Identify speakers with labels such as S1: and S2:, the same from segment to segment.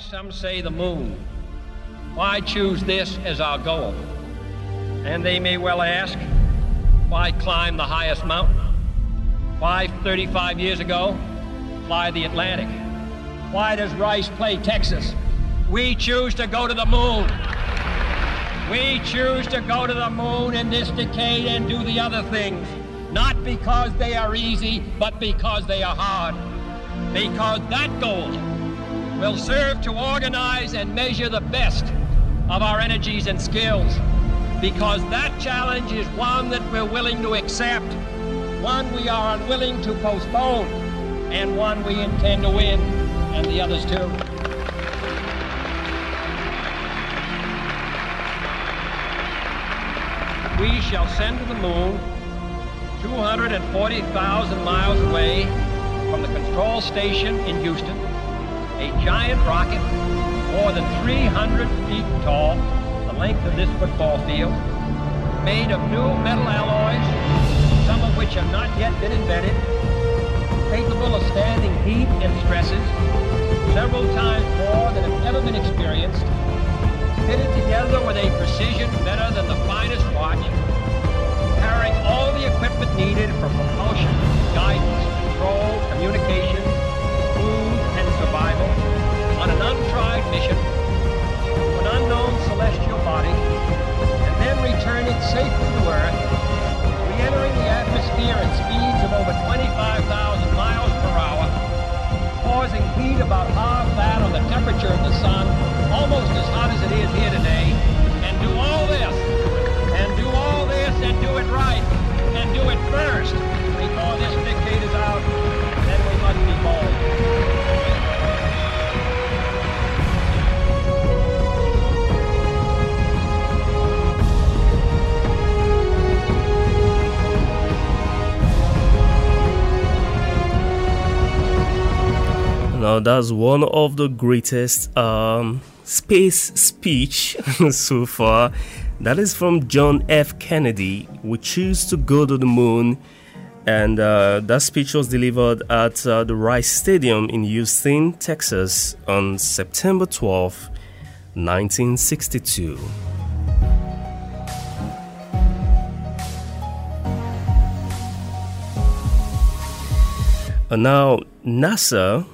S1: Some say the moon. Why choose this as our goal? And they may well ask, why climb the highest mountain? Why, 35 years ago, fly the Atlantic? Why does Rice play Texas? We choose to go to the moon. We choose to go to the moon in this decade and do the other things, not because they are easy, but because they are hard. Because that goal will serve to organize and measure the best of our energies and skills. Because that challenge is one that we're willing to accept, one we are unwilling to postpone, and one we intend to win, and the others too. We shall send to the moon 240,000 miles away from the control station in Houston a giant rocket more than 300 feet tall, the length of this football field, made of new metal alloys, some of which have not yet been invented, capable of standing heat and stresses several times more than have ever been experienced, fitted together with a precision better than the finest watch, carrying all the equipment needed for propulsion, guidance, control, communication, on an untried mission to an unknown celestial body and then return it safely to Earth, re-entering the atmosphere at speeds of over 25,000 miles per hour, causing heat about half that of the temperature of the sun, almost as hot as it is here today, and do all this, and do all this, and do
S2: That's one of the greatest um, space speech so far. That is from John F. Kennedy. We choose to go to the moon. And uh, that speech was delivered at uh, the Rice Stadium in Houston, Texas on September 12, 1962. And now, NASA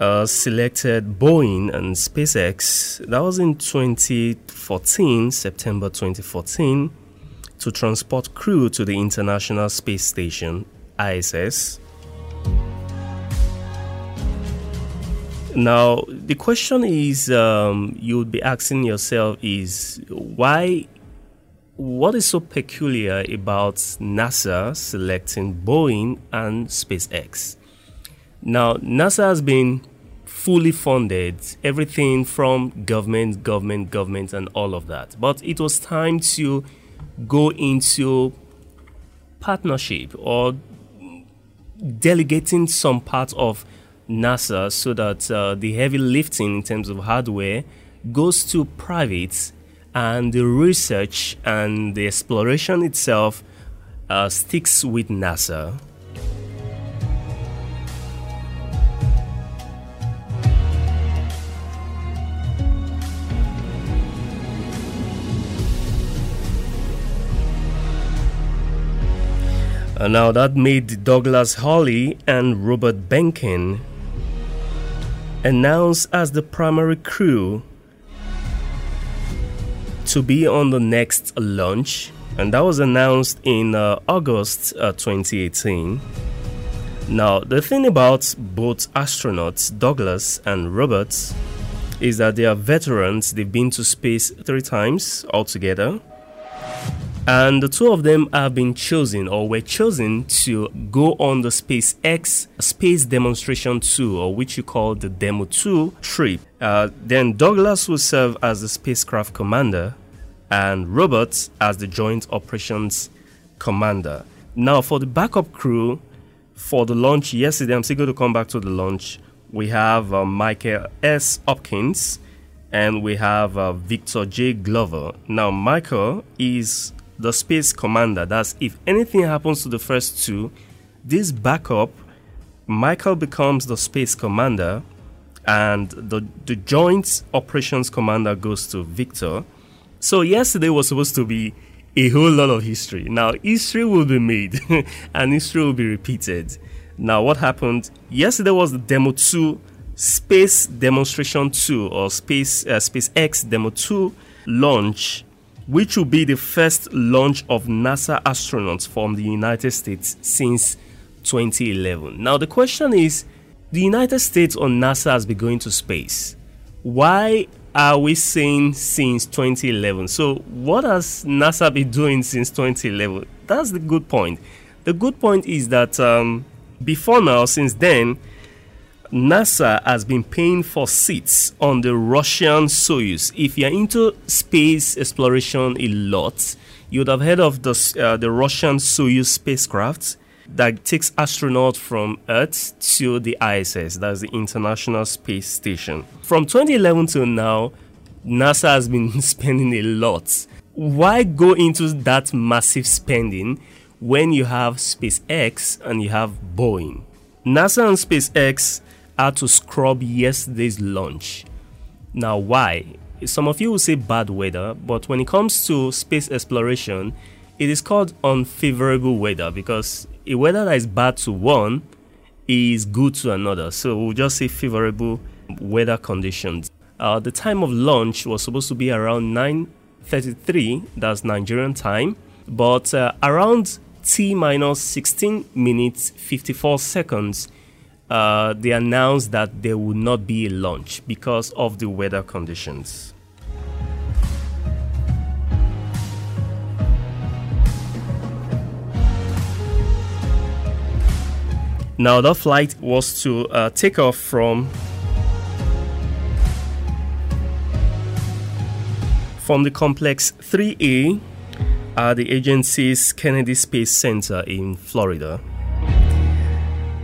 S2: uh, selected Boeing and SpaceX. That was in 2014, September 2014, to transport crew to the International Space Station, ISS. Now, the question is um, you would be asking yourself is why, what is so peculiar about NASA selecting Boeing and SpaceX? Now, NASA has been fully funded, everything from government, government, government, and all of that. But it was time to go into partnership or delegating some part of NASA so that uh, the heavy lifting in terms of hardware goes to private and the research and the exploration itself uh, sticks with NASA. And now that made Douglas Hurley and Robert Behnken announced as the primary crew to be on the next launch, and that was announced in uh, August uh, 2018. Now, the thing about both astronauts, Douglas and Robert, is that they are veterans. They've been to space three times altogether. And the two of them have been chosen or were chosen to go on the SpaceX Space Demonstration 2, or which you call the Demo 2 trip. Uh, then Douglas will serve as the spacecraft commander and Robert as the Joint Operations Commander. Now, for the backup crew for the launch yesterday, I'm still going to come back to the launch. We have uh, Michael S. Hopkins and we have uh, Victor J. Glover. Now, Michael is the space commander. That's if anything happens to the first two, this backup, Michael becomes the space commander and the, the Joint Operations Commander goes to Victor. So, yesterday was supposed to be a whole lot of history. Now, history will be made and history will be repeated. Now, what happened? Yesterday was the Demo 2 Space Demonstration 2 or Space uh, SpaceX Demo 2 launch, which will be the first launch of NASA astronauts from the United States since 2011. Now, the question is the United States or NASA has been going to space. Why are we saying since 2011? So, what has NASA been doing since 2011? That's the good point. The good point is that um, before now, since then, NASA has been paying for seats on the Russian Soyuz. If you're into space exploration a lot, you would have heard of the, uh, the Russian Soyuz spacecraft that takes astronauts from Earth to the ISS, that's the International Space Station. From 2011 till now, NASA has been spending a lot. Why go into that massive spending when you have SpaceX and you have Boeing? NASA and SpaceX had to scrub yesterday's launch. Now, why? Some of you will say bad weather, but when it comes to space exploration, it is called unfavorable weather because a weather that is bad to one is good to another. So we'll just say favorable weather conditions. Uh, the time of launch was supposed to be around 9:33, that's Nigerian time, but uh, around t minus 16 minutes 54 seconds, uh, they announced that there would not be a launch because of the weather conditions. Now, the flight was to uh, take off from from the complex 3A at the agency's Kennedy Space Center in Florida.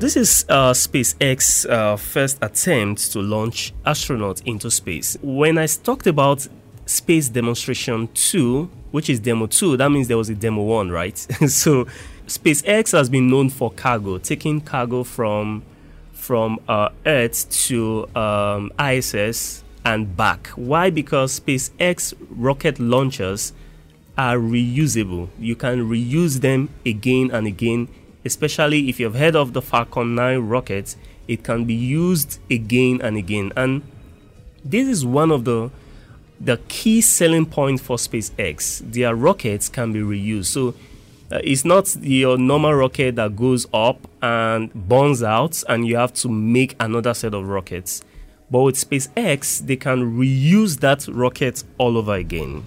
S2: This is uh, SpaceX's uh, first attempt to launch astronauts into space. When I talked about Space Demonstration 2, which is Demo 2, that means there was a Demo 1, right? so SpaceX has been known for cargo, taking cargo from from uh, Earth to um, ISS and back. Why? Because SpaceX rocket launchers are reusable. You can reuse them again and again, especially if you've heard of the Falcon 9 rocket. It can be used again and again. And this is one of the the key selling points for SpaceX. Their rockets can be reused. So uh, it's not your normal rocket that goes up and burns out, and you have to make another set of rockets. But with SpaceX, they can reuse that rocket all over again.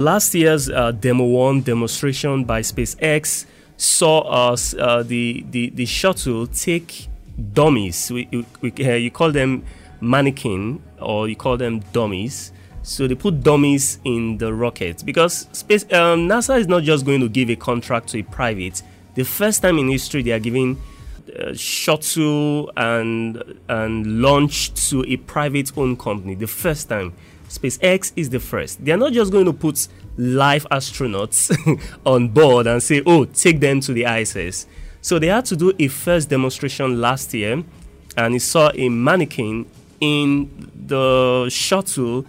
S2: Last year's uh, Demo 1 demonstration by SpaceX saw us, uh, the, the, the shuttle take dummies. We, we, uh, you call them mannequin or you call them dummies so they put dummies in the rocket because space um, NASA is not just going to give a contract to a private. The first time in history they are giving uh, shuttle and and launch to a private owned company. The first time. SpaceX is the first. They are not just going to put live astronauts on board and say, "Oh, take them to the ISS." So they had to do a first demonstration last year, and he saw a mannequin in the shuttle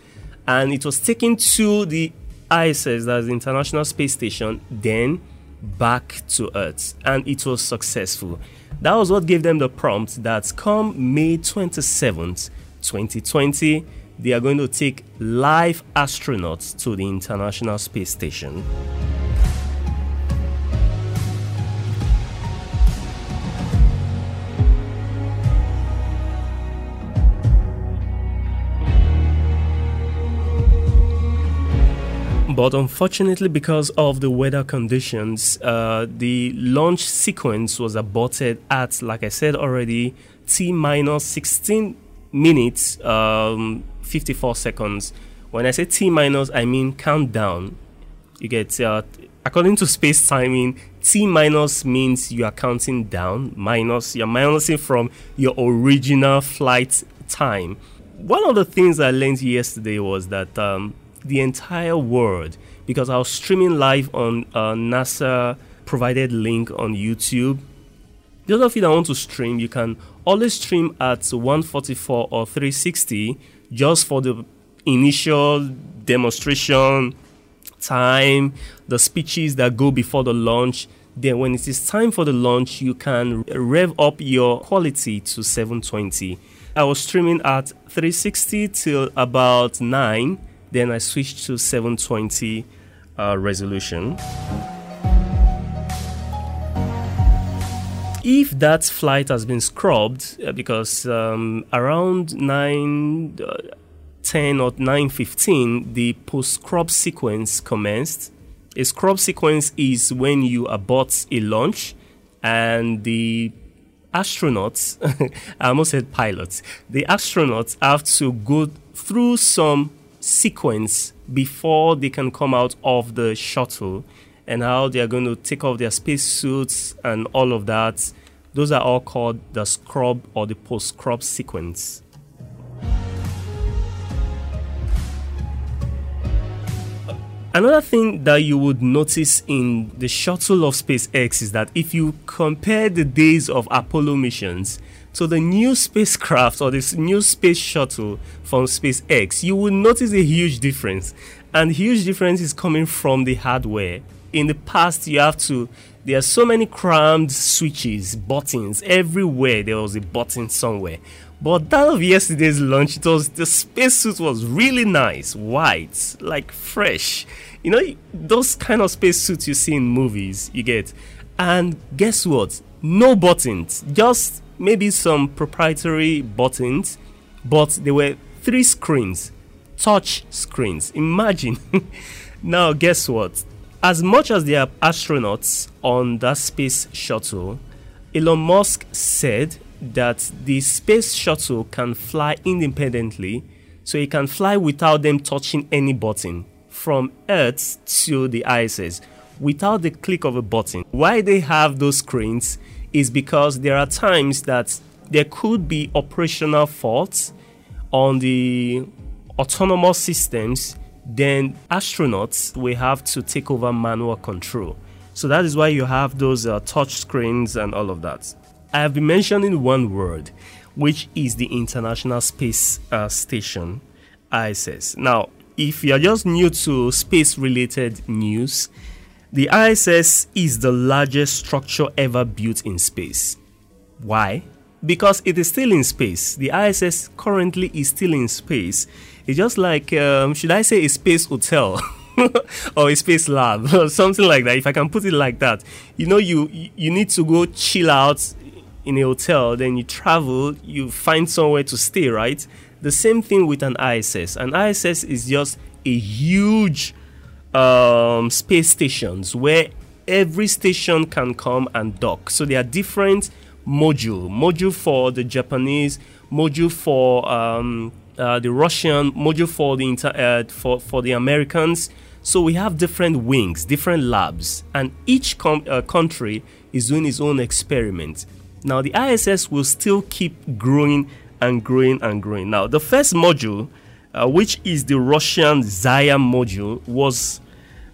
S2: and it was taken to the ISS, that's the International Space Station, then back to Earth, and it was successful. That was what gave them the prompt that come May 27th, 2020, they are going to take live astronauts to the International Space Station. But unfortunately, because of the weather conditions, uh, the launch sequence was aborted at, like I said already, T minus 16 minutes, um, 54 seconds. When I say T minus, I mean countdown. You get, uh, according to space timing, T minus means you are counting down, minus, you're minusing from your original flight time. One of the things I learned yesterday was that um, the entire world because I was streaming live on uh, NASA provided link on YouTube. Those of you that want to stream, you can always stream at 144 or 360 just for the initial demonstration time, the speeches that go before the launch. Then, when it is time for the launch, you can rev up your quality to 720. I was streaming at 360 till about 9, then I switched to 720 uh, resolution. If that flight has been scrubbed, uh, because um, around 9 uh, 10 or 9:15 the post scrub sequence commenced. A scrub sequence is when you abort a launch and the astronauts, I almost said pilots, the astronauts have to go through some sequence before they can come out of the shuttle and how they are going to take off their spacesuits and all of that. Those are all called the scrub or the post scrub sequence. Another thing that you would notice in the shuttle of SpaceX is that if you compare the days of Apollo missions to the new spacecraft or this new space shuttle from SpaceX, you will notice a huge difference. And huge difference is coming from the hardware. In the past, you have to there are so many crammed switches, buttons everywhere. There was a button somewhere. But that of yesterday's launch, it was the spacesuit was really nice, white, like fresh. You know, those kind of spacesuits you see in movies, you get. And guess what? No buttons, just maybe some proprietary buttons, but there were three screens, touch screens. Imagine. now, guess what? As much as there are astronauts on that space shuttle, Elon Musk said that the space shuttle can fly independently, so it can fly without them touching any button from Earth to the ISS without the click of a button. Why they have those screens is because there are times that there could be operational faults on the autonomous systems, then astronauts will have to take over manual control. So that is why you have those uh, touch screens and all of that. I have been mentioning one word, which is the International Space uh, Station, ISS. Now, if you are just new to space related news, the ISS is the largest structure ever built in space. Why? Because it is still in space. The ISS currently is still in space. It's just like, um, should I say, a space hotel? or a space lab or something like that if i can put it like that you know you you need to go chill out in a hotel, then you travel, you find somewhere to stay, right? The same thing with an ISS. An ISS is just a huge um, space stations where every station can come and dock. So there are different module, module for the Japanese, module for um, uh, the Russian, module for the inter- uh, for for the Americans. So we have different wings, different labs, and each com- uh, country is doing its own experiment. Now, the ISS will still keep growing and growing and growing. Now, the first module, which is the Russian Zarya module, was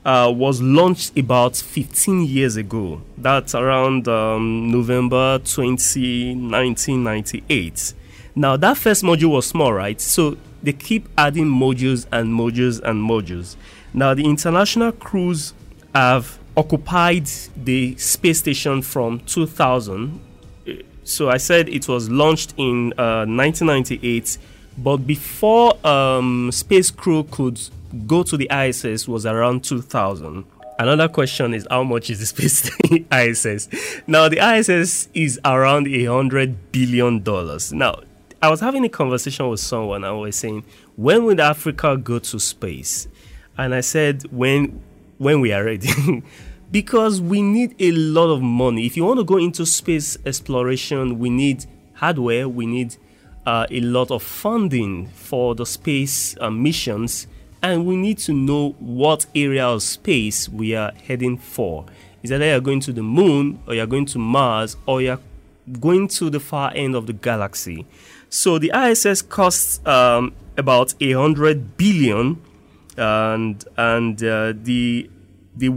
S2: uh, was launched about 15 years ago. That's around um, November 20, 1998. Now, that first module was small, right? So they keep adding modules and modules and modules. Now, the international crews have occupied the space station from 2000 so I said it was launched in uh, 1998, but before um, Space Crew could go to the ISS was around 2000. Another question is how much is the space ISS? Now the ISS is around a hundred billion dollars. Now I was having a conversation with someone. I was saying, when will Africa go to space? And I said, when when we are ready. because we need a lot of money. If you want to go into space exploration, we need hardware, we need uh, a lot of funding for the space uh, missions, and we need to know what area of space we are heading for. Is that you're going to the moon, or you're going to Mars, or you're going to the far end of the galaxy? So the ISS costs um, about a hundred billion, and and uh, the the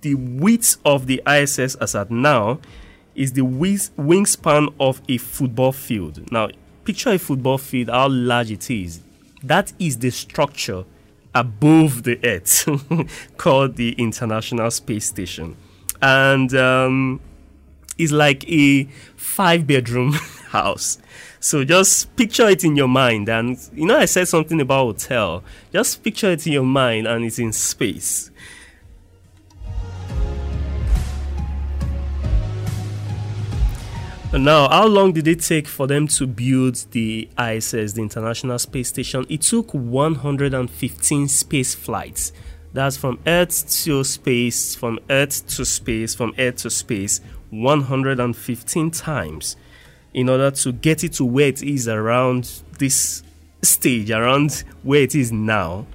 S2: the width of the ISS as at now is the wingspan of a football field. Now, picture a football field, how large it is. That is the structure above the Earth called the International Space Station. And um, it's like a five bedroom house. So just picture it in your mind. And you know, I said something about hotel. Just picture it in your mind and it's in space. Now, how long did it take for them to build the ISS, the International Space Station? It took 115 space flights. That's from Earth to space, from Earth to space, from Earth to space, 115 times in order to get it to where it is around this stage, around where it is now.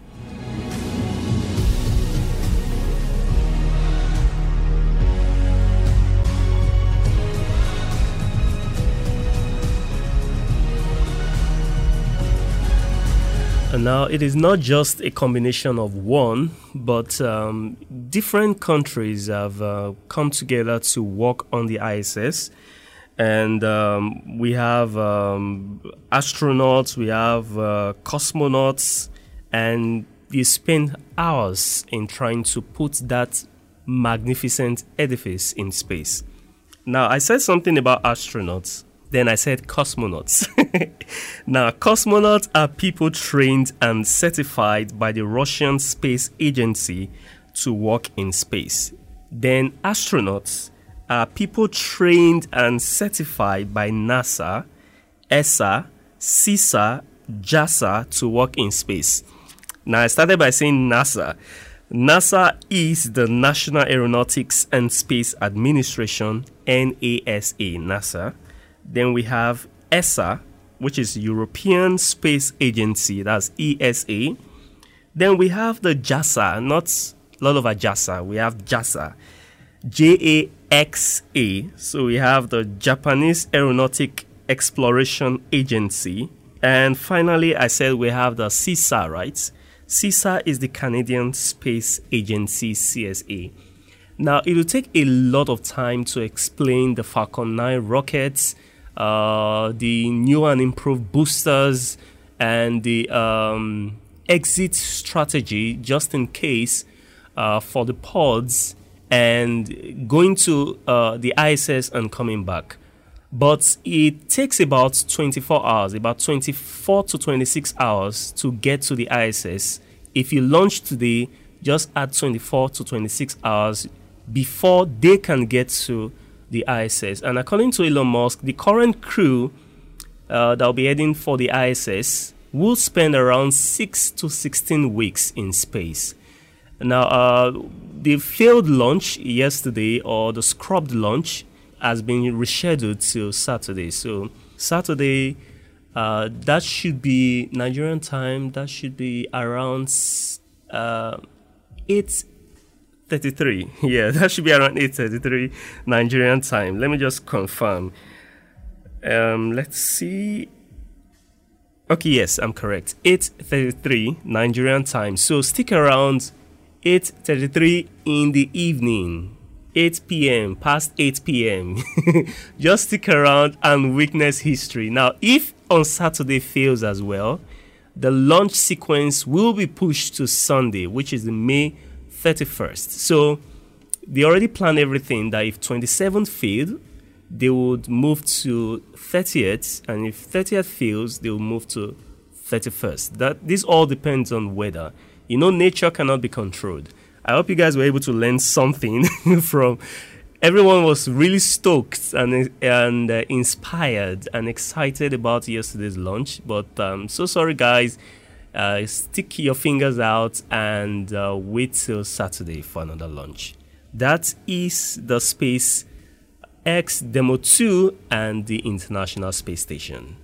S2: And now it is not just a combination of one, but um, different countries have uh, come together to work on the ISS. And um, we have um, astronauts, we have uh, cosmonauts, and they spend hours in trying to put that magnificent edifice in space. Now, I said something about astronauts then I said cosmonauts. now, cosmonauts are people trained and certified by the Russian Space Agency to work in space. Then, astronauts are people trained and certified by NASA, ESA, CISA, JASA to work in space. Now, I started by saying NASA. NASA is the National Aeronautics and Space Administration, NASA, NASA. Then we have ESA, which is European Space Agency, that's ESA. Then we have the JASA, not a lot of a JAXA, we have JASA, J A X A. So we have the Japanese Aeronautic Exploration Agency. And finally, I said we have the CISA, right? CISA is the Canadian Space Agency, CSA. Now, it will take a lot of time to explain the Falcon 9 rockets, uh, the new and improved boosters, and the um, exit strategy just in case uh, for the pods and going to uh, the ISS and coming back. But it takes about 24 hours, about 24 to 26 hours to get to the ISS. If you launch today, just add 24 to 26 hours before they can get to the ISS. And according to Elon Musk, the current crew uh, that will be heading for the ISS will spend around 6 to 16 weeks in space. Now, uh, the failed launch yesterday, or the scrubbed launch, has been rescheduled to Saturday. So, Saturday, uh, that should be Nigerian time, that should be around uh, 8 8.33. Yeah, that should be around 8.33 Nigerian time. Let me just confirm. Um, let's see. Okay, yes, I'm correct. 8.33 Nigerian time. So stick around 8.33 in the evening. 8 p.m. past 8 p.m. just stick around and witness history. Now, if on Saturday fails as well, the launch sequence will be pushed to Sunday, which is May 31st. So they already planned everything that if 27th failed, they would move to 30th, and if 30th fails, they will move to 31st. That this all depends on weather. You know, nature cannot be controlled. I hope you guys were able to learn something from. Everyone was really stoked and and uh, inspired and excited about yesterday's launch. But um, so sorry, guys uh, stick your fingers out and uh, wait till Saturday for another launch. That is the Space X Demo 2 and the International Space Station.